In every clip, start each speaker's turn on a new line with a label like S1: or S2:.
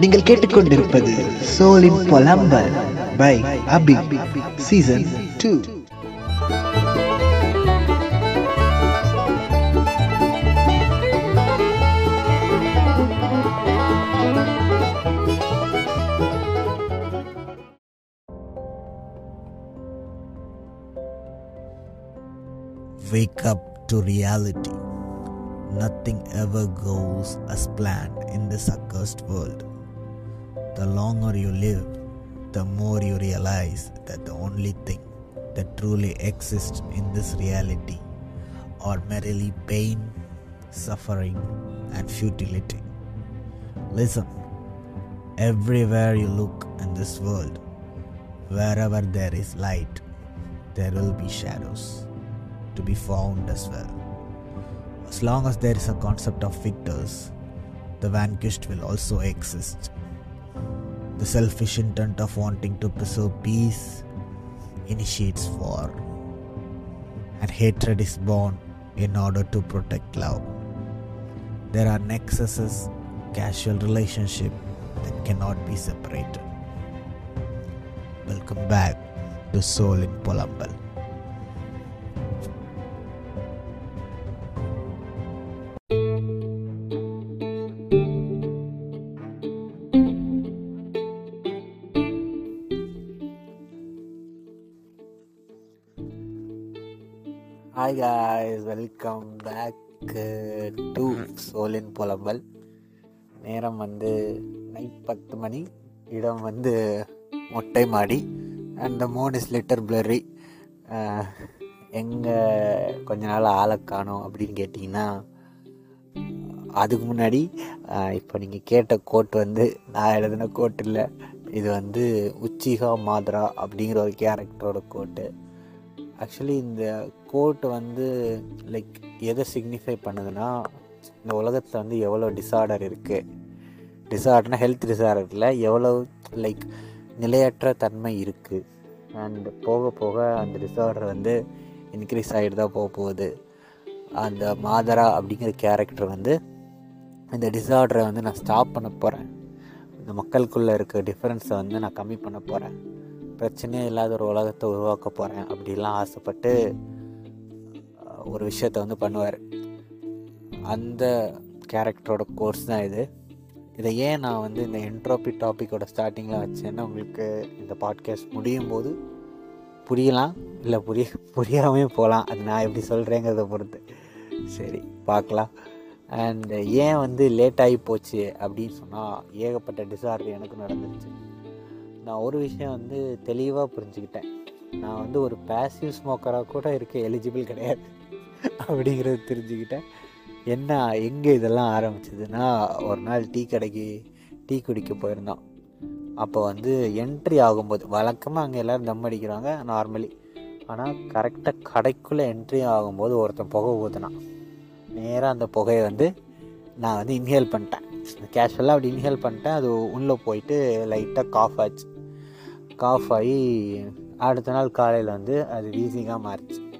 S1: நீங்கள் கேட்டுக்கொண்டிருப்பது சோலின் பொலம்பல் by Abi season two
S2: Wake up to reality. Nothing ever goes as planned in this accursed world. The longer you live, the more you realize that the only thing that truly exists in this reality are merely pain, suffering, and futility. Listen, everywhere you look in this world, wherever there is light, there will be shadows to be found as well. As long as there is a concept of victors, the vanquished will also exist. The selfish intent of wanting to preserve peace initiates war, and hatred is born in order to protect love. There are nexuses, casual relationship that cannot be separated. Welcome back to Soul in Polambal. Welcome back to Soul in Pulambal நேரம் வந்து night பத்து மணி. இடம் வந்து மொட்டை மாடி. And the moon is little blurry எங்கே கொஞ்ச நாள் ஆளை காணும் அப்படின்னு கேட்டிங்கன்னா அதுக்கு முன்னாடி uh, இப்போ நீங்கள் கேட்ட கோட் வந்து நான் எழுதின கோட் இல்லை. இது வந்து உச்சிகா மாத்ரா அப்படிங்கிற ஒரு கேரக்டரோட கோட்டு ஆக்சுவலி இந்த கோட் வந்து லைக் எதை சிக்னிஃபை பண்ணுதுன்னா இந்த உலகத்தில் வந்து எவ்வளோ டிஸார்டர் இருக்குது டிஸார்டர்னா ஹெல்த் டிஸார்டரில் எவ்வளோ லைக் நிலையற்ற தன்மை இருக்குது அண்ட் போக போக அந்த டிஸார்டர் வந்து இன்க்ரீஸ் ஆகிட்டு தான் போக போகுது. அந்த மாதரா அப்படிங்கிற கேரக்டர் வந்து இந்த டிஸார்டரை வந்து நான் ஸ்டாப் பண்ண போகிறேன் இந்த மக்களுக்குள்ளே இருக்க டிஃப்ரென்ஸை வந்து நான் கம்மி பண்ண போகிறேன் பிரச்சனையே இல்லாத ஒரு உலகத்தை உருவாக்க போகிறேன் அப்படிலாம் ஆசைப்பட்டு ஒரு விஷயத்த வந்து பண்ணுவார். அந்த கேரக்டரோட கோர்ஸ் தான் இது. இதை ஏன் நான் வந்து இந்த என்ட்ரோபி டாப்பிக்கோட ஸ்டார்டிங்கில் வச்சேன்னா உங்களுக்கு இந்த பாட்காஸ்ட் முடியும் போது புரியலாம் இல்லை புரிய புரியாமே போகலாம். அது நான் எப்படி சொல்கிறேங்கிறத பொறுத்து. சரி பார்க்கலாம். அண்ட் ஏன் வந்து லேட் ஆகி போச்சு அப்படின்னு சொன்னால் ஏகப்பட்ட டிசார்டர் எனக்கு நடந்துருச்சு. நான் ஒரு விஷயம் வந்து தெளிவாக புரிஞ்சுக்கிட்டேன். நான் வந்து ஒரு பேசிவ் ஸ்மோக்கராக கூட இருக்க எலிஜிபிள் கிடையாது. அப்படிங்கிறத தெரிஞ்சுக்கிட்டேன். என்ன எங்கே இதெல்லாம் ஆரம்பிச்சதுன்னா ஒரு நாள் டீ கடைக்கு டீ குடிக்க போயிருந்தோம். அப்போ வந்து என்ட்ரி ஆகும்போது வழக்கமாக அங்கே எல்லோரும் தம் அடிக்கிறாங்க நார்மலி ஆனால் கரெக்டாக கடைக்குள்ளே என்ட்ரி ஆகும்போது ஒருத்தன் புகை ஊற்றுனான் நேராக அந்த புகையை வந்து நான் வந்து இன்ஹேல் பண்ணிட்டேன். கேஷுவலாக அப்படி இன்ஹேல் பண்ணிட்டேன். அது உள்ளே போயிட்டு லைட்டாக காஃப் ஆச்சு. காஃப் ஆகி அடுத்த நாள் காலையில் வந்து அது வீசிங்காக மாறிச்சு.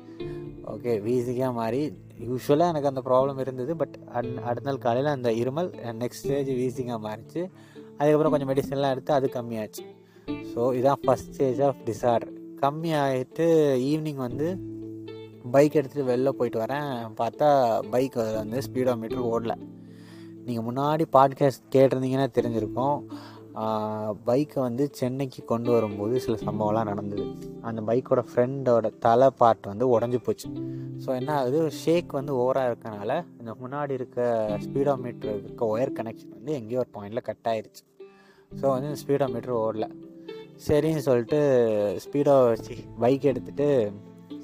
S2: ஓகே வீசிக்காக மாறி. யூஸ்வலாக எனக்கு அந்த ப்ராப்ளம் இருந்தது பட் அன் அடுத்த நாள் காலையில் அந்த இருமல் நெக்ஸ்ட் ஸ்டேஜ் வீசிக்காக மாறிச்சு. அதுக்கப்புறம் கொஞ்சம் மெடிசன்லாம் எடுத்து அது கம்மியாச்சு. ஸோ இதான் ஃபஸ்ட் ஸ்டேஜ் ஆஃப் டிசார்டர் கம்மி ஆகிட்டு ஈவினிங் வந்து பைக் எடுத்துகிட்டு வெளில போயிட்டு வரேன். பார்த்தா பைக் வந்து ஸ்பீடோ மீட்டர் ஓடல. நீங்கள் முன்னாடி பாட்காஸ்ட் கேட்டிருந்தீங்கன்னா தெரிஞ்சிருக்கும். பைக்கை வந்து சென்னைக்கு கொண்டு வரும்போது சில சம்பவம்லாம் நடந்தது. அந்த பைக்கோட ஃப்ரெண்டோட தலை பார்ட் வந்து உடஞ்சி போச்சு. ஸோ என்ன ஆகுது? ஷேக் வந்து ஓவராக இருக்கனால இந்த முன்னாடி இருக்க ஸ்பீடோ மீட்டர் இருக்க ஒயர் கனெக்ஷன் வந்து எங்கேயோ ஒரு பாயிண்டில் கட் ஆயிடுச்சு ஸோ வந்து இந்த ஸ்பீடோ மீட்டர் ஓடல. சரின்னு சொல்லிட்டு ஸ்பீடோ வச்சு பைக் எடுத்துகிட்டு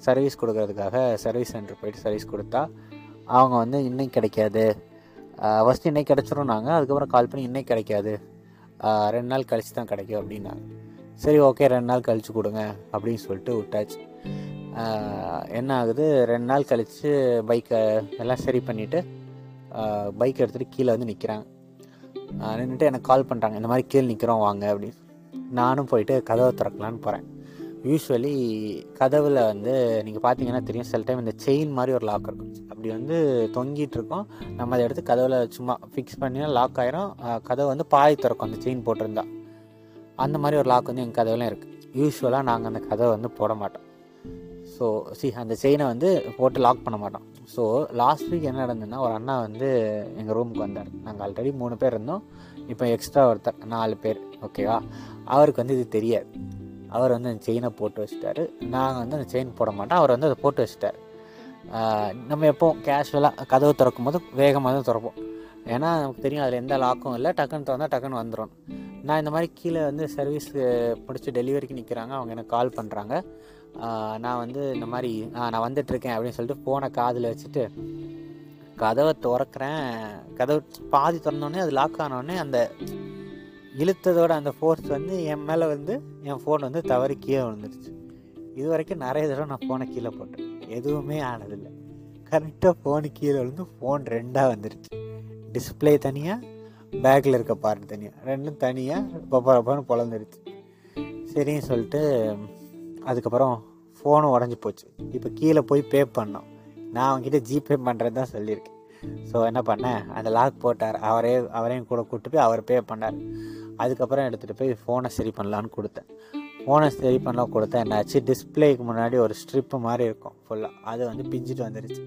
S2: சர்வீஸ் கொடுக்கறதுக்காக சர்வீஸ் சென்டர் போயிட்டு சர்வீஸ் கொடுத்தா அவங்க வந்து இன்னைக்கு கிடைக்காது. ஃபஸ்ட்டு இன்னைக்கு கிடச்சிரும் நாங்கள் அதுக்கப்புறம் கால் பண்ணி இன்னைக்கு கிடைக்காது. ரெண்டு நாள் கழிச்சு தான் கிடைக்கும் அப்படின்னாங்க. சரி ஓகே ரெண்டு நாள் கழித்து கொடுங்க அப்படின்னு சொல்லிட்டு விட்டாச்சு. என்ன ஆகுது? ரெண்டு நாள் கழித்து பைக்கை எல்லாம் சரி பண்ணிவிட்டு பைக் எடுத்துகிட்டு கீழே வந்து நிற்கிறாங்க நின்றுட்டு எனக்கு கால் பண்ணுறாங்க இந்த மாதிரி கீழே நிற்கிறோம் வாங்க அப்படின்னு. நானும் போயிட்டு கதவை திறக்கலான்னு போகிறேன் யூஸ்வலி கதவில் வந்து நீங்கள் பார்த்தீங்கன்னா தெரியும் சில டைம் இந்த செயின் மாதிரி ஒரு லாக் இருக்கும். அப்படி வந்து தொங்கிட்டு இருக்கோம். நம்ம அதை எடுத்து கதவில் சும்மா ஃபிக்ஸ் பண்ணினா லாக் ஆயிரும். கதவை கதவு வந்து பாய் திறக்கும் அந்த செயின் போட்டிருந்தா. அந்த மாதிரி ஒரு லாக் வந்து எங்கள் கதவுலாம் இருக்குது யூஸ்வலாக நாங்கள் அந்த கதவை வந்து போட மாட்டோம். ஸோ சி அந்த செயினை வந்து போட்டு லாக் பண்ண மாட்டோம். ஸோ லாஸ்ட் வீக் என்ன நடந்ததுன்னா ஒரு அண்ணா வந்து எங்கள் ரூமுக்கு வந்தார். நாங்கள் ஆல்ரெடி மூணு பேர் இருந்தோம். இப்போ எக்ஸ்ட்ரா ஒருத்தர் நாலு பேர் ஓகேவா அவருக்கு வந்து இது தெரியாது. அவர் வந்து அந்த செயினை போட்டு வச்சிட்டாரு. நாங்கள் வந்து அந்த செயின் போட மாட்டோம் அவர் வந்து அதை போட்டு வச்சுட்டார். நம்ம எப்போ கேஷுவலாக கதவு திறக்கும் போது வேகமாக தான் திறப்போம். ஏன்னா நமக்கு தெரியும் அதில் எந்த லாக்கும் இல்லை. டக்குன்னு திறந்தால் டக்குன்னு வந்துடும் நான் இந்த மாதிரி கீழே வந்து சர்வீஸ் பிடிச்சி டெலிவரிக்கு நிற்கிறாங்க அவங்க எனக்கு கால் பண்ணுறாங்க நான் வந்து இந்த மாதிரி நான் வந்துட்டுருக்கேன் அப்படின்னு சொல்லிட்டு ஃபோனை காதில் வச்சுட்டு கதவை திறக்கிறேன். கதவு பாதி திறந்தோடனே அது லாக் ஆனோடனே அந்த இழுத்ததோட அந்த ஃபோர்ஸ் வந்து என் மேலே வந்து என் ஃபோன் வந்து தவறி கீழே விழுந்துருச்சு. இது வரைக்கும் நிறைய தடவை நான் ஃபோனை கீழே போட்டேன். எதுவுமே ஆனதில்லை. கரெக்டாக ஃபோனு கீழே விழுந்து ஃபோன் ரெண்டாக வந்துருச்சு. டிஸ்ப்ளே தனியாக பேக்கில் இருக்க பார்ட் தனியாக ரெண்டும் தனியாக பப்பான்னு பொழந்துருச்சு. சரின்னு சொல்லிட்டு அதுக்கப்புறம் ஃபோனும் உடஞ்சி போச்சு. இப்போ கீழே போய் பே பண்ணோம். நான் அவங்ககிட்ட ஜிபே பண்ணுறது தான் சொல்லியிருக்கேன். ஸோ என்ன பண்ணேன் அந்த லாக் போட்டார். அவரே அவரையும் கூட கூப்பிட்டு போய் அவர் பே பண்ணார். அதுக்கப்புறம் எடுத்துகிட்டு போய் ஃபோனை சரி பண்ணலான்னு கொடுத்தேன். ஃபோனை சரி பண்ணலாம் கொடுத்தா என்னாச்சு? டிஸ்பிளேக்கு முன்னாடி ஒரு ஸ்ட்ரிப்பு மாதிரி இருக்கும். ஃபுல்லாக அது வந்து பிஞ்சிட்டு வந்துருச்சு.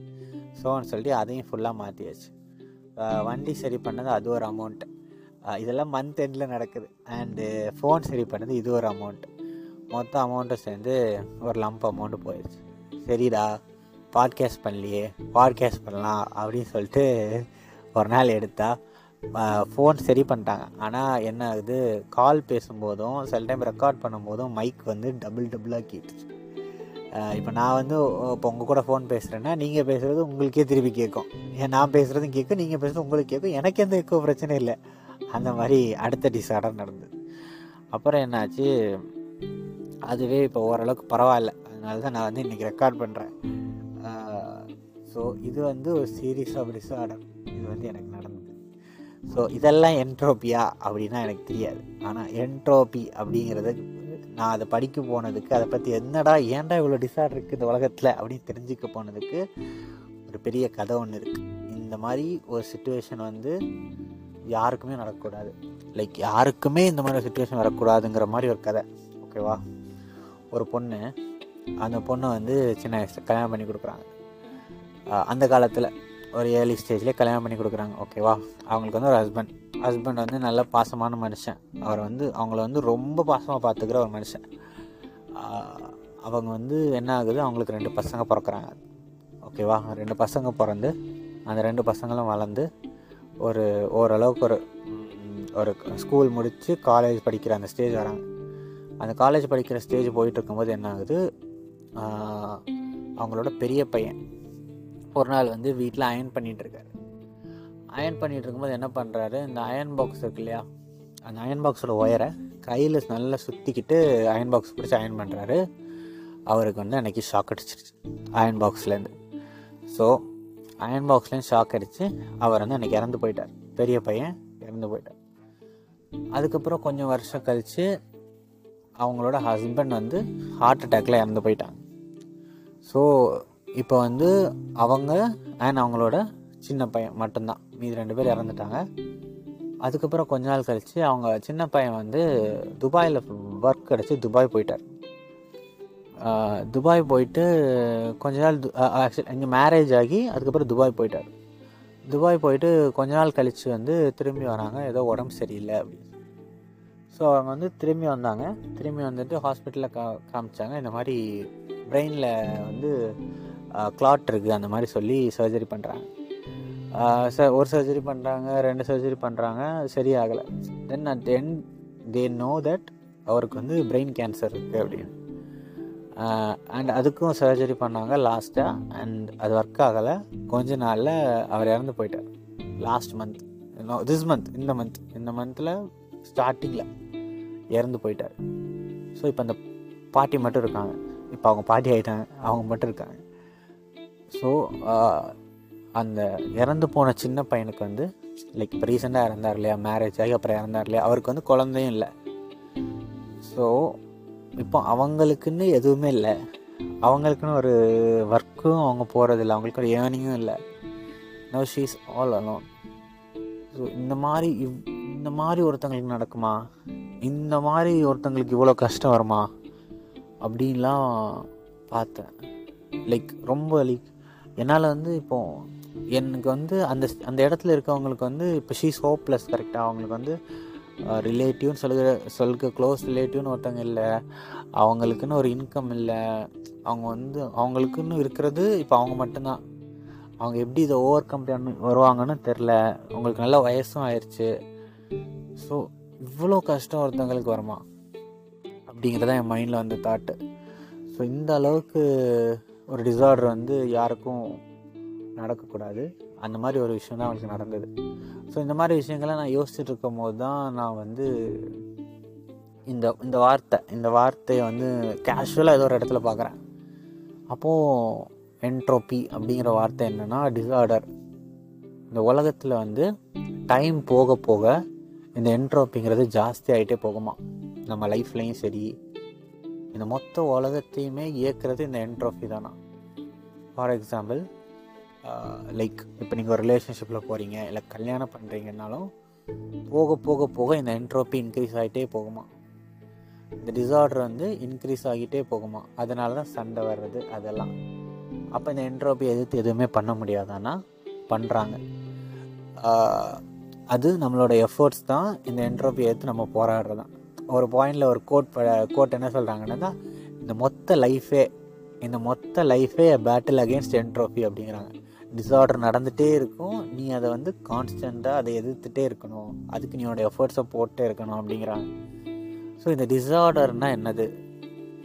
S2: ஸோன்னு சொல்லிட்டு அதையும் ஃபுல்லாக மாற்றியாச்சு வண்டி சரி பண்ணது அது ஒரு அமௌண்ட்டு இதெல்லாம் மந்த் எண்டில் நடக்குது. அண்டு ஃபோன் சரி பண்ணது இது ஒரு அமௌண்ட்டு மொத்த அமௌண்ட்டும் சேர்ந்து ஒரு லம்ப் அமௌண்ட்டு போயிடுச்சு சரிடா. பாட்காஸ்ட் பண்ணலையே பாட்காஸ்ட் பண்ணலாம் அப்படின்னு சொல்லிட்டு ஒரு நாள் எடுத்தா ஃபோன் சரி பண்ணிட்டாங்க. ஆனால் என்ன ஆகுது? கால் பேசும்போதும் சில டைம் ரெக்கார்ட் பண்ணும்போதும் மைக் வந்து டபுள் டபுளாக கேட்டுச்சு. இப்போ நான் வந்து இப்போ உங்கள் கூட ஃபோன் பேசுகிறேன்னா நீங்கள் பேசுகிறது உங்களுக்கே திருப்பி கேட்கும். ஏன் நான் பேசுகிறதும் கேட்கும் நீங்கள் பேசுகிறது உங்களுக்கு கேட்கும். எனக்கு எந்த எக்கோ பிரச்சனை இல்லை. அந்த மாதிரி அடுத்த டிசார்டர் நடந்தது. அப்புறம் என்னாச்சு? அதுவே இப்போ ஓரளவுக்கு பரவாயில்ல. அதனால தான் நான் வந்து இன்றைக்கி ரெக்கார்ட் பண்ணுறேன் ஸோ இது வந்து ஒரு சீரீஸ் ஆஃப் டிஸார்டர் இது வந்து எனக்கு நடந்தது. ஸோ இதெல்லாம் என்ட்ரோப்பியா அப்படின்னா எனக்கு தெரியாது. ஆனால் என்ட்ரோபி அப்படிங்கிறது நான் அதை படிக்க போனதுக்கு அதை பற்றி என்னடா ஏன்டா இவ்வளோ டிஸார்டர் இருக்குது இந்த உலகத்தில் அப்படின்னு தெரிஞ்சுக்க போனதுக்கு ஒரு பெரிய கதை ஒன்று இருக்குது இந்த மாதிரி ஒரு சுச்சுவேஷன் வந்து யாருக்குமே நடக்கக்கூடாது. லைக் யாருக்குமே இந்த மாதிரி சுச்சுவேஷன் வரக்கூடாதுங்கிற மாதிரி ஒரு கதை. ஓகேவா ஒரு பொண்ணு அந்த பொண்ணை வந்து சின்ன வயசில் கல்யாணம் பண்ணி கொடுக்குறாங்க. அந்த காலத்தில் ஒரு ஏர்லி ஸ்டேஜ்லேயே கல்யாணம் பண்ணி கொடுக்குறாங்க. ஓகேவா அவங்களுக்கு வந்து ஒரு ஹஸ்பண்ட் ஹஸ்பண்ட் வந்து நல்ல பாசமான மனுஷன். அவர் வந்து அவங்கள வந்து ரொம்ப பாசமாக பார்த்துக்கிற ஒரு மனுஷன். அவங்க வந்து என்ன ஆகுது? அவங்களுக்கு ரெண்டு பசங்க பிறக்கறாங்க. ஓகேவா ரெண்டு பசங்க பிறந்து அந்த ரெண்டு பசங்களும் வளர்ந்து ஒரு ஓரளவுக்கு ஒரு ஒரு ஸ்கூல் முடித்து காலேஜ் படிக்கிற அந்த ஸ்டேஜ் வராங்க. அந்த காலேஜ் படிக்கிற ஸ்டேஜ் போயிட்டு இருக்கும்போது என்ன ஆகுது? அவங்களோட பெரிய பையன் ஒரு நாள் வந்து வீட்டில் அயன் பண்ணிகிட்ருக்காரு அயன் பண்ணிகிட்டு இருக்கும்போது என்ன பண்ணுறாரு இந்த அயன் பாக்ஸ் இருக்கு இல்லையா? அந்த அயன் பாக்ஸோட ஒயரை கையில் நல்லா சுற்றிக்கிட்டு அயன் பாக்ஸ் பிடிச்சி அயன் பண்ணுறாரு அவருக்கு வந்து அன்றைக்கி ஷாக் அடிச்சிருச்சு அயன் பாக்ஸ்லேருந்து ஸோ அயன் பாக்ஸ்லேருந்து ஷாக் அடித்து அவர் வந்து அன்றைக்கி இறந்து போயிட்டார். பெரிய பையன் இறந்து போயிட்டார். அதுக்கப்புறம் கொஞ்சம் வருஷம் கழித்து அவங்களோட ஹஸ்பண்ட் வந்து ஹார்ட் அட்டாக்ல இறந்து போயிட்டாங்க. ஸோ இப்போ வந்து அவங்க அண்ட் அவங்களோட சின்ன பையன் மட்டும்தான். மீதி ரெண்டு பேர் இறந்துட்டாங்க. அதுக்கப்புறம் கொஞ்ச நாள் கழித்து அவங்க சின்ன பையன் வந்து துபாயில் ஒர்க் கிடச்சி துபாய் போயிட்டார். துபாய் போயிட்டு கொஞ்ச நாள் ஆக்சுவலி இங்கே மேரேஜ் ஆகி அதுக்கப்புறம் துபாய் போயிட்டார். துபாய் போயிட்டு கொஞ்ச நாள் கழித்து வந்து திரும்பி வராங்க. ஏதோ உடம்பு சரியில்லை அப்படின்னு. ஸோ அவங்க வந்து திரும்பி வந்தாங்க. திரும்பி வந்துட்டு ஹாஸ்பிட்டலில் கா காமிச்சாங்க. இந்த மாதிரி பிரெயினில் வந்து கிளாட் இருக்குது அந்த மாதிரி சொல்லி சர்ஜரி பண்ணுறாங்க ச ஒரு சர்ஜரி பண்ணுறாங்க ரெண்டு சர்ஜரி பண்ணுறாங்க சரியாகலை. Then at end they know that அவருக்கு வந்து பிரெயின் கேன்சர் இருக்குது அப்படின்னு. அண்ட் அதுக்கும் சர்ஜரி பண்ணாங்க லாஸ்ட்டாக அண்ட் அது ஒர்க் ஆகலை. கொஞ்ச நாளில் அவர் இறந்து போயிட்டார். லாஸ்ட் மந்த் திஸ் மந்த் இந்த மந்த் இந்த மந்தில் ஸ்டார்டிங்கில் இறந்து போயிட்டார். ஸோ இப்போ அந்த பாட்டி மட்டும் இருக்காங்க. இப்போ அவங்க பாட்டி ஆகிட்டாங்க அவங்க மட்டும் இருக்காங்க. ஸோ uh, அந்த இறந்து போன சின்ன பையனுக்கு வந்து லைக் இப்போ ரீசெண்டாக இறந்தார் இல்லையா? மேரேஜ் ஆகி அப்புறம் இறந்தார் இல்லையா? அவருக்கு வந்து குழந்தையும் இல்லை. ஸோ இப்போ அவங்களுக்குன்னு எதுவுமே இல்லை. அவங்களுக்குன்னு ஒரு ஒர்க்கும் அவங்க போகிறதில்ல அவங்களுக்கு ஒரு ஏர்னிங்கும் இல்லை. No she's all alone so இந்த மாதிரி இவ் இந்த மாதிரி ஒருத்தங்களுக்கு நடக்குமா? இந்த மாதிரி ஒருத்தங்களுக்கு இவ்வளோ கஷ்டம் வருமா? அப்படின்லாம் பார்த்தேன். லைக் ரொம்ப லைக் என்னால் வந்து இப்போது எனக்கு வந்து அந்த அந்த இடத்துல இருக்கவங்களுக்கு வந்து இப்போ ஷீஸ் ஹோப்லெஸ் கரெக்டாக அவங்களுக்கு வந்து ரிலேட்டிவ்னு சொல்கிற சொல்க க்ளோஸ் ரிலேட்டிவ்னு ஒருத்தவங்க இல்லை. அவங்களுக்குன்னு ஒரு இன்கம் இல்லை. அவங்க வந்து அவங்களுக்குன்னு இருக்கிறது இப்போ அவங்க மட்டும்தான். அவங்க எப்படி இதை ஓவர் கம் பண்ணி வருவாங்கன்னு தெரில அவங்களுக்கு நல்ல வயசும் ஆயிடுச்சு ஸோ இவ்வளோ கஷ்டம் ஒருத்தவங்களுக்கு வருமா? அப்படிங்கிறதான் என் மைண்டில் வந்து தாட்டு ஸோ இந்த அளவுக்கு ஒரு டிசார்டர் வந்து யாருக்கும் நடக்கக்கூடாது. அந்த மாதிரி ஒரு விஷயம் தான் அவளுக்கு நடந்தது. ஸோ இந்த மாதிரி விஷயங்களை நான் யோசிச்சுட்டு இருக்கும் போது தான் நான் வந்து இந்த இந்த வார்த்தை இந்த வார்த்தையை வந்து கேஷுவலாக ஏதோ ஒரு இடத்துல பார்க்குறேன். அப்போது என்ட்ரோப்பி அப்படிங்கிற வார்த்தை என்னென்னா டிசார்டர் இந்த உலகத்தில் வந்து டைம் போக போக இந்த என்ட்ரோப்பிங்கிறது ஜாஸ்தி ஆகிட்டே போகுமா நம்ம லைஃப்லேயும் சரி இந்த மொத்த உலகத்தையுமே இயக்குறது இந்த என்ட்ரோஃபி தானா? ஃபார் எக்ஸாம்பிள் லைக் இப்போ நீங்கள் ஒரு ரிலேஷன்ஷிப்பில் போகிறீங்க இல்லை கல்யாணம் பண்ணுறீங்கன்னாலும் போக போக போக இந்த என்ட்ரோபி இன்க்ரீஸ் ஆகிட்டே போகுமா? இந்த டிசார்டர் வந்து இன்க்ரீஸ் ஆகிட்டே போகுமா? அதனால தான் சண்டை வர்றது அதெல்லாம். அப்போ இந்த என்ட்ரோபி எதிர்த்து எதுவுமே பண்ண முடியாதானா? பண்ணுறாங்க அது நம்மளோட எஃபர்ட்ஸ் தான் இந்த என்ட்ரோபி எடுத்து நம்ம போராடுறது தான் ஒரு பாயிண்டில் ஒரு கோட் கோட் என்ன சொல்கிறாங்கன்னா இந்த மொத்த லைஃபே இந்த மொத்த லைஃபே பேட்டில் அகேன்ஸ்ட் என்ட்ரோஃபி அப்படிங்கிறாங்க. டிஸார்டர் நடந்துகிட்டே இருக்கும். நீ அதை வந்து கான்ஸ்டண்ட்டாக அதை எதிர்த்துட்டே இருக்கணும். அதுக்கு நீ எஃபர்ட்ஸை போட்டே இருக்கணும் அப்படிங்கிறாங்க. ஸோ இந்த டிஸார்டர்னால் என்னது?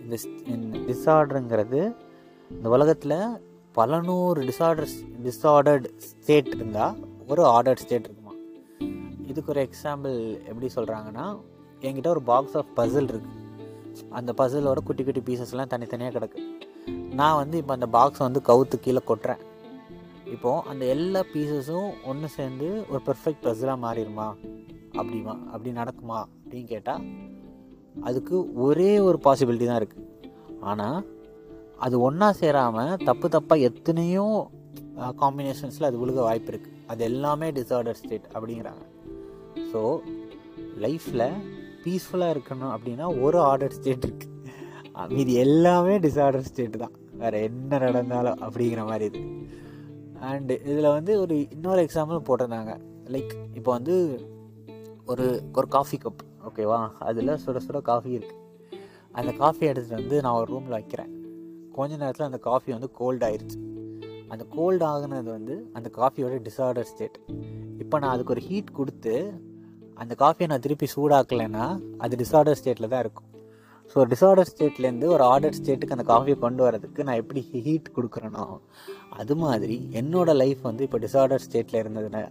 S2: இந்த இந்த இந்த உலகத்தில் பல நூறு டிஸார்டர்ஸ் டிஸார்டர்டு ஸ்டேட் இருந்தால் ஒரு ஆர்டர்ட் ஸ்டேட் இருக்குமா? இதுக்கு ஒரு எக்ஸாம்பிள் எப்படி சொல்கிறாங்கன்னா என்கிட்ட ஒரு பாக்ஸ் ஆஃப் பசில் இருக்குது அந்த பசிலோட குட்டி குட்டி பீசஸ்லாம் தனித்தனியாக கிடக்கு. நான் வந்து இப்போ அந்த பாக்ஸை வந்து கவுத்து கீழே கொட்டுறேன். இப்போது அந்த எல்லா பீசஸும் ஒன்று சேர்ந்து ஒரு பெர்ஃபெக்ட் பசிலாக மாறிடுமா? அப்படிமா? அப்படி நடக்குமா? அப்படின்னு கேட்டால் அதுக்கு ஒரே ஒரு பாசிபிலிட்டி தான் இருக்குது ஆனால் அது ஒன்றா சேராமல் தப்பு தப்பாக எத்தனையோ காம்பினேஷன்ஸில் அது விழுக வாய்ப்பு இருக்குது அது எல்லாமே டிசார்டர் ஸ்டேட் அப்படிங்கிறாங்க. ஸோ லைஃப்பில் பீஸ்ஃபுல்லாக இருக்கணும் அப்படின்னா ஒரு ஆர்டர் ஸ்டேட் இருக்குது மீதி எல்லாமே டிஸார்டர் ஸ்டேட் தான். வேறு என்ன நடந்தாலும் அப்படிங்கிற மாதிரி இது. அண்டு இதில் வந்து ஒரு இன்னொரு எக்ஸாம்பிள் போட்டிருந்தாங்க. லைக் இப்போ வந்து ஒரு ஒரு காஃபி கப் ஓகேவா அதில் சுட சுட காஃபி இருக்குது அந்த காஃபி எடுத்துகிட்டு வந்து நான் ஒரு ரூமில் வைக்கிறேன். கொஞ்ச நேரத்தில் அந்த காஃபி வந்து கோல்ட் ஆயிடுச்சு அந்த கோல்ட் ஆகுனது வந்து அந்த காஃபியோட டிஸார்டர் ஸ்டேட் இப்போ நான் அதுக்கு ஒரு ஹீட் கொடுத்து அந்த காஃபியை நான் திருப்பி சூடாக்கலைன்னா அது டிஸார்டர் ஸ்டேட்டில் தான் இருக்கும். ஸோ டிஸார்டர் ஸ்டேட்லேருந்து ஒரு ஆர்டர் ஸ்டேட்டுக்கு அந்த காஃபியை கொண்டு வரதுக்கு நான் எப்படி ஹீட் கொடுக்குறேனோ அது மாதிரி என்னோடய லைஃப் வந்து இப்போ டிஸார்டர் ஸ்டேட்டில் இருந்ததுன்னா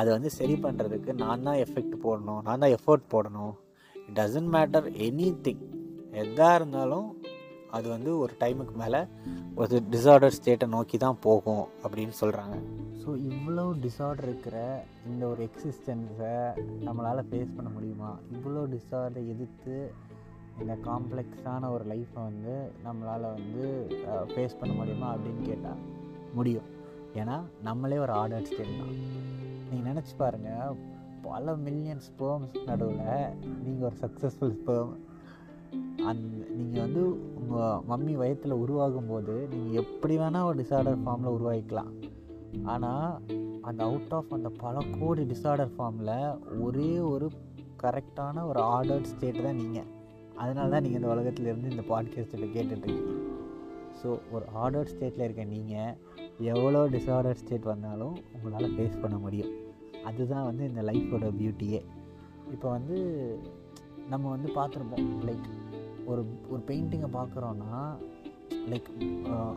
S2: அதை வந்து சரி பண்ணுறதுக்கு நான் தான் எஃபெக்ட் போடணும் நான் தான் எஃபோர்ட் போடணும். It doesn't matter anything எதாக இருந்தாலும் அது வந்து ஒரு டைமுக்கு மேலே ஒரு டிசார்டர் ஸ்டேட்டை நோக்கி தான் போகும் அப்படின்னு சொல்கிறாங்க ஸோ இவ்வளோ டிசார்டர் இருக்கிற இந்த ஒரு எக்ஸிஸ்டன்ஸை நம்மளால் ஃபேஸ் பண்ண முடியுமா? இவ்வளோ டிசார்டரை எதிர்த்து இந்த காம்ப்ளெக்ஸான ஒரு லைஃப்பை வந்து நம்மளால் வந்து ஃபேஸ் பண்ண முடியுமா அப்படின்னு கேட்டால் முடியும். ஏன்னா நம்மளே ஒரு ஆர்டர் ஸ்டேட் தான். நீங்கள் நினச்சி பாருங்கள் பல மில்லியன் ஸ்பேம்ஸ் நடுவில் நீங்கள் ஒரு சக்ஸஸ்ஃபுல் ஸ்பேம் அந் நீங்கள் வந்து உங்கள் மம்மி வயத்தில் உருவாகும் போது நீங்கள் எப்படி வேணால் ஒரு டிசார்டர் ஃபார்மில் உருவாக்கிக்கலாம். ஆனால் அந்த அவுட் ஆஃப் அந்த பல கோடி டிசார்டர் ஃபார்மில் ஒரே ஒரு கரெக்டான ஒரு ஆர்டர்ட் ஸ்டேட் தான் நீங்கள் அதனால தான் நீங்கள் இந்த உலகத்துலேருந்து இந்த பாட்காஸ்ட்டில் கேட்டுட்ருக்கீங்க. ஸோ ஒரு ஆர்டர்ட் ஸ்டேட்டில் இருக்க நீங்கள் எவ்வளோ டிசார்டர் ஸ்டேட் வந்தாலும் உங்களால் ஃபேஸ் பண்ண முடியும். அதுதான் வந்து இந்த லைஃபோட பியூட்டியே இப்போ வந்து நம்ம வந்து பார்த்துருப்போம் லைக் ஒரு ஒரு பெயிண்டிங்கை பார்க்குறோன்னா லைக்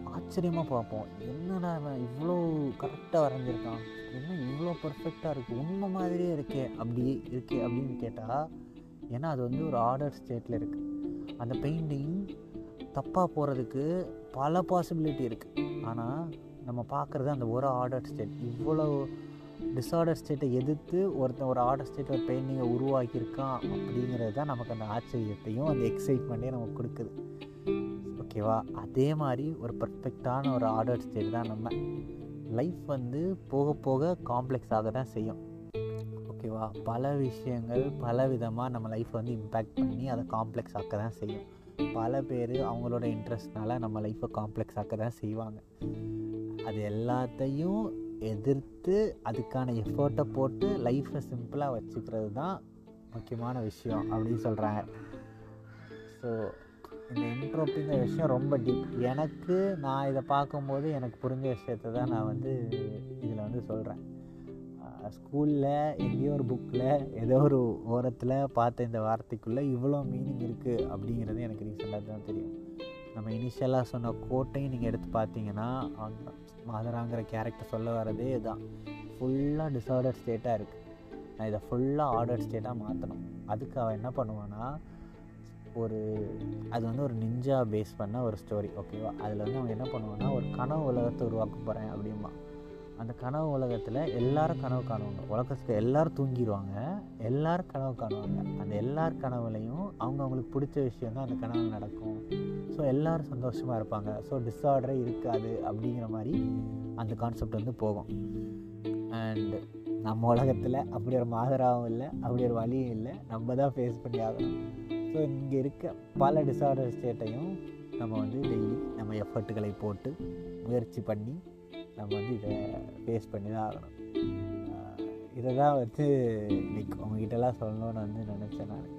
S2: ஆச்சரியமாக பார்ப்போம். என்னடா இவன் இவ்வளோ கரெக்டாக வரைஞ்சிருக்கான்? என்ன இவ்வளோ பர்ஃபெக்டாக இருக்குது உண்மை மாதிரியே இருக்கே அப்படி இருக்கே அப்படின்னு கேட்டால் ஏன்னா அது வந்து ஒரு ஆர்டர் ஸ்டேட்டில் இருக்குது அந்த பெயிண்டிங் தப்பாக போகிறதுக்கு பல பாசிபிலிட்டி இருக்குது ஆனால் நம்ம பார்க்குறது அந்த ஒரு ஆர்டர் ஸ்டேட் இவ்வளோ டிஸார்டர் ஸ்டேட்டை எதிர்த்து ஒருத்தன் ஒரு ஆர்டர் ஸ்டேட் ஒரு பெயிண்டிங்கை உருவாக்கியிருக்கான் அப்படிங்கிறது தான் நமக்கு அந்த ஆச்சரியத்தையும் அந்த எக்ஸைட்மெண்ட்டையும் நமக்கு கொடுக்குது. ஓகேவா அதே மாதிரி ஒரு பர்ஃபெக்டான ஒரு ஆர்டர் ஸ்டேட் தான் நம்ம. லைஃப் வந்து போக போக காம்ப்ளெக்ஸ் ஆக தான் செய்யும். ஓகேவா பல விஷயங்கள் பல விதமாக நம்ம லைஃப்பை வந்து இம்பேக்ட் பண்ணி அதை காம்ப்ளெக்ஸ் ஆக்க தான் செய்யும். பல பேர் அவங்களோட இன்ட்ரெஸ்ட்னால நம்ம லைஃப்பை காம்ப்ளெக்ஸ் ஆக்க தான் செய்வாங்க. அது எல்லாத்தையும் எதிர்த்து அதுக்கான எஃபர்ட்டை போட்டு லைஃப்பை சிம்பிளாக வச்சுக்கிறது தான் முக்கியமான விஷயம் அப்படின்னு சொல்கிறாங்க ஸோ இந்த என்ட்ரோப்பிங்கிற விஷயம் ரொம்ப டீப் எனக்கு நான் இதை பார்க்கும்போது எனக்கு புரிஞ்ச விஷயத்த தான் நான் வந்து இதில் வந்து சொல்கிறேன் ஸ்கூலில் எங்கேயோ ஒரு புக்கில் ஏதோ ஒரு ஓரத்தில் பார்த்த இந்த வார்த்தைக்குள்ளே இவ்வளோ மீனிங் இருக்குது அப்படிங்கிறது எனக்கு ரீசெண்டாக தான் தெரியும். நம்ம இனிஷியலாக சொன்ன கோட்டையும் நீங்கள் எடுத்து பார்த்தீங்கன்னா மாதராங்கிற கேரக்டர் சொல்ல வரதே இதுதான் ஃபுல்லாக டிஸார்டர் ஸ்டேட்டாக இருக்குது நான் இதை ஃபுல்லாக ஆர்டர் ஸ்டேட்டாக மாற்றணும் அதுக்கு அவன் என்ன பண்ணுவான்னா ஒரு அது வந்து ஒரு நிஞ்சா பேஸ் பண்ண ஒரு ஸ்டோரி ஓகேவா அதில் வந்து அவன் என்ன பண்ணுவான்னா ஒரு கனவு உலகத்தை உருவாக்க போகிறேன் அப்படிமா அந்த கனவு உலகத்தில் எல்லாரும் கனவு காணுவாங்க. உலகத்துக்கு எல்லோரும் தூங்கிடுவாங்க எல்லோரும் கனவு காணுவாங்க. அந்த எல்லார் கனவுலையும் அவங்க அவங்களுக்கு பிடிச்ச விஷயம் தான் அந்த கனவு நடக்கும். ஸோ எல்லோரும் சந்தோஷமாக இருப்பாங்க. ஸோ டிஸார்டரே இருக்காது அப்படிங்கிற மாதிரி அந்த கான்செப்ட் வந்து போகும். அண்ட் நம்ம உலகத்தில் அப்படி ஒரு மாதராகவும் இல்லை அப்படி ஒரு வழியும் இல்லை. நம்ம தான் ஃபேஸ் பண்ணி ஆகணும். ஸோ இங்கே இருக்க பல டிஸார்டர் ஸ்டேட்டையும் நம்ம வந்து டெய்லி நம்ம எஃபர்ட்டுகளை போட்டு முயற்சி பண்ணி நம்ம வந்து இதை ஃபேஸ் பண்ணி தான் ஆகணும். இதை தான் வந்து இன்னைக்கு உங்ககிட்டலாம் சொல்லணும்னு வந்து நினச்சேன் நான்.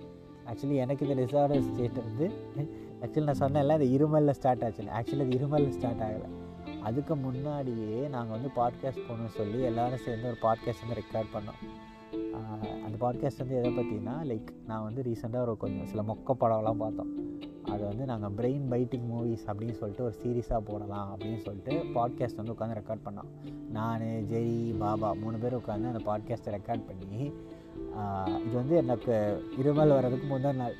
S2: ஆக்சுவலி எனக்கு இந்த டிஸார்டர் ஸ்டேட் வந்து ஆக்சுவலி நான் சொன்னேன்ல அது இருமலில் ஸ்டார்ட் ஆச்சு ஆக்சுவலி அது இருமலில் ஸ்டார்ட் ஆகலை. அதுக்கு முன்னாடியே நாங்கள் வந்து பாட்காஸ்ட் போகணும்னு சொல்லி எல்லோரும் சேர்ந்து ஒரு பாட்காஸ்ட் வந்து ரெக்கார்ட் பண்ணோம். அந்த பாட்காஸ்ட் வந்து எதை பற்றினா லைக் நான் வந்து ரீசெண்டாக ஒரு கொஞ்சம் சில மொக்க படம்லாம் பார்த்தோம். அது வந்து நாங்கள் பிரெயின் பைட்டிங் மூவிஸ் அப்படின்னு சொல்லிட்டு ஒரு சீரீஸாக போடலாம் அப்படின்னு சொல்லிட்டு பாட்காஸ்ட் வந்து உட்காந்து ரெக்கார்ட் பண்ணோம். நான் ஜெரி பாபா மூணு பேர் உட்காந்து அந்த பாட்காஸ்ட்டை ரெக்கார்ட் பண்ணி இது வந்து எனக்கு இருமல் வர்றதுக்கு முந்தின நாள்.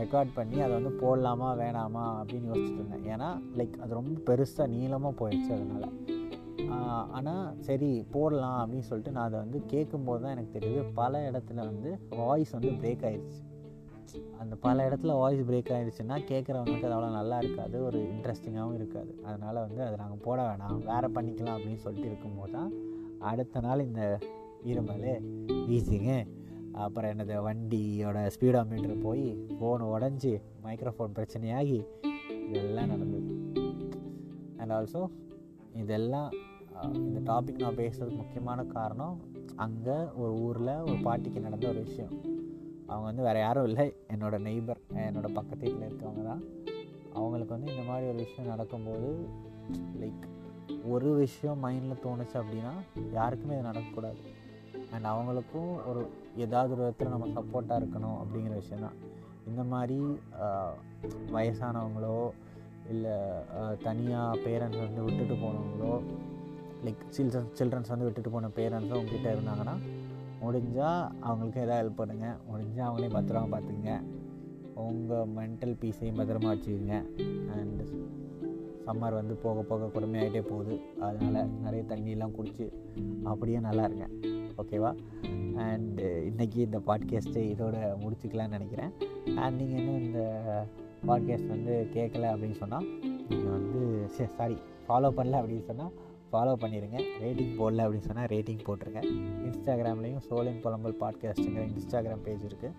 S2: ரெக்கார்ட் பண்ணி அதை வந்து போடலாமா வேணாமா அப்படின்னு யோசிச்சுட்டு இருந்தேன். ஏன்னா லைக் அது ரொம்ப பெருசாக நீளமாக போயிடுச்சு அதனால். ஆனால் சரி போடலாம் அப்படின்னு சொல்லிட்டு நான் அதை வந்து கேட்கும்போது தான் எனக்கு தெரியுது பல இடத்துல வந்து வாய்ஸ் வந்து பிரேக் ஆயிடுச்சு அந்த பல இடத்துல வாய்ஸ் பிரேக் ஆகிடுச்சுன்னா கேட்குறவங்களுக்கு அது அவ்வளோ நல்லா இருக்காது ஒரு இன்ட்ரெஸ்டிங்காகவும் இருக்காது. அதனால் வந்து அதை நாங்கள் போட வேணாம் வேறு பண்ணிக்கலாம் அப்படின்னு சொல்லிட்டு இருக்கும்போது தான் அடுத்த நாள் இந்த இருமல். வீசிங்க அப்புறம் என்னது வண்டியோட ஸ்பீடோமீட்டர் போய் ஃபோன் உடஞ்சி மைக்ரோஃபோன் பிரச்சனையாகி இதெல்லாம் நடந்தது. அண்ட் ஆல்சோ இதெல்லாம் இந்த டாபிக் நான் பேசுறதுக்கு முக்கியமான காரணம் அங்கே ஒரு ஊரில் ஒரு பாட்டிக்கு நடந்த ஒரு விஷயம். அவங்க வந்து வேறு யாரும் இல்லை. என்னோடய நெய்பர் என்னோடய பக்கத்து வீட்டில் இருக்கவங்க தான். அவங்களுக்கு வந்து இந்த மாதிரி ஒரு விஷயம் நடக்கும்போது லைக் ஒரு விஷயம் மைண்டில் தோணுச்சு அப்படின்னா யாருக்குமே இது நடக்கக்கூடாது. அண்ட் அவங்களுக்கும் ஒரு ஏதாவது ஒரு விதத்தில் நம்ம சப்போர்ட்டாக இருக்கணும் அப்படிங்கிற விஷயந்தான் இந்த மாதிரி வயசானவங்களோ இல்லை தனியாக பேரண்ட்ஸ் வந்து விட்டுட்டு போனவங்களோ லைக் சில்ட்ரன்ஸ் சில்ட்ரன்ஸ் வந்து விட்டுட்டு போன பேரண்ட்ஸும் உங்ககிட்ட இருந்தாங்கன்னா முடிஞ்சால் அவங்களுக்கு எதாவது ஹெல்ப் பண்ணுங்கள் முடிஞ்சால் அவங்களையும் பத்திரமா பார்த்துக்குங்க. உங்கள் மென்டல் பீஸையும் பத்திரமா வச்சுக்கோங்க. அண்ட் சம்மர் வந்து போக போக கொடுமையாகிட்டே போகுது. அதனால் நிறைய தண்ணியெலாம் குடிச்சு அப்படியே நல்லா இருங்க. ஓகேவா அண்டு இன்றைக்கி இந்த பாட்காஸ்ட்டை இதோட முடிச்சுக்கலான்னு நினைக்கிறேன். அண்ட் நீங்கள் இன்னும் இந்த பாட்காஸ்ட் வந்து கேட்கல அப்படின்னு சொன்னால் நீங்கள் வந்து சாரி ஃபாலோ பண்ணல அப்படின்னு சொன்னால் ஃபாலோ பண்ணிடுங்க ரேட்டிங் போடல அப்படின்னு சொன்னால் ரேட்டிங் போட்டுருங்க. இன்ஸ்டாகிராம்லேயும் சோலின் புலம்பல் பாட்காஸ்ட்டுங்கிற இன்ஸ்டாகிராம் பேஜ் இருக்குது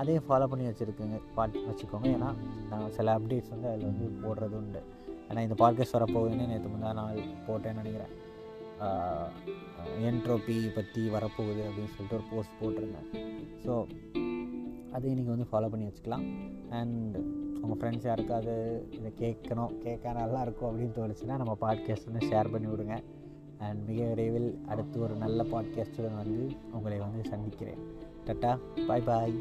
S2: அதையும் ஃபாலோ பண்ணி வச்சுருக்குங்க. பாட் வச்சுக்கோங்க. ஏன்னா நான் சில அப்டேட்ஸ் வந்து அதில் வந்து போடுறது உண்டு. ஏன்னா இந்த பாட்காஸ்ட் வரப்போகுதுன்னு நேற்று முந்தா நாள் போட்டேன்னு நினைக்கிறேன். என்ட்ரோபி பற்றி வரப்போகுது அப்படின்னு சொல்லிட்டு ஒரு போஸ்ட் போட்டிருந்தேன். ஸோ அதையும் நீங்கள் வந்து ஃபாலோ பண்ணி வச்சுக்கலாம். அண்ட் உங்கள் ஃப்ரெண்ட்ஸ் யாருக்காவது இதை கேட்கணும் கேட்க நல்லா இருக்கும் அப்படின்னு தோணுச்சுன்னா நம்ம பாட்காஸ்ட் வந்து ஷேர் பண்ணி விடுங்க. அண்ட் மிக விரைவில் அடுத்து ஒரு நல்ல பாட்காஸ்ட்டுடன் வந்து உங்களை வந்து சந்திக்கிறேன். டட்டா பாய் பாய்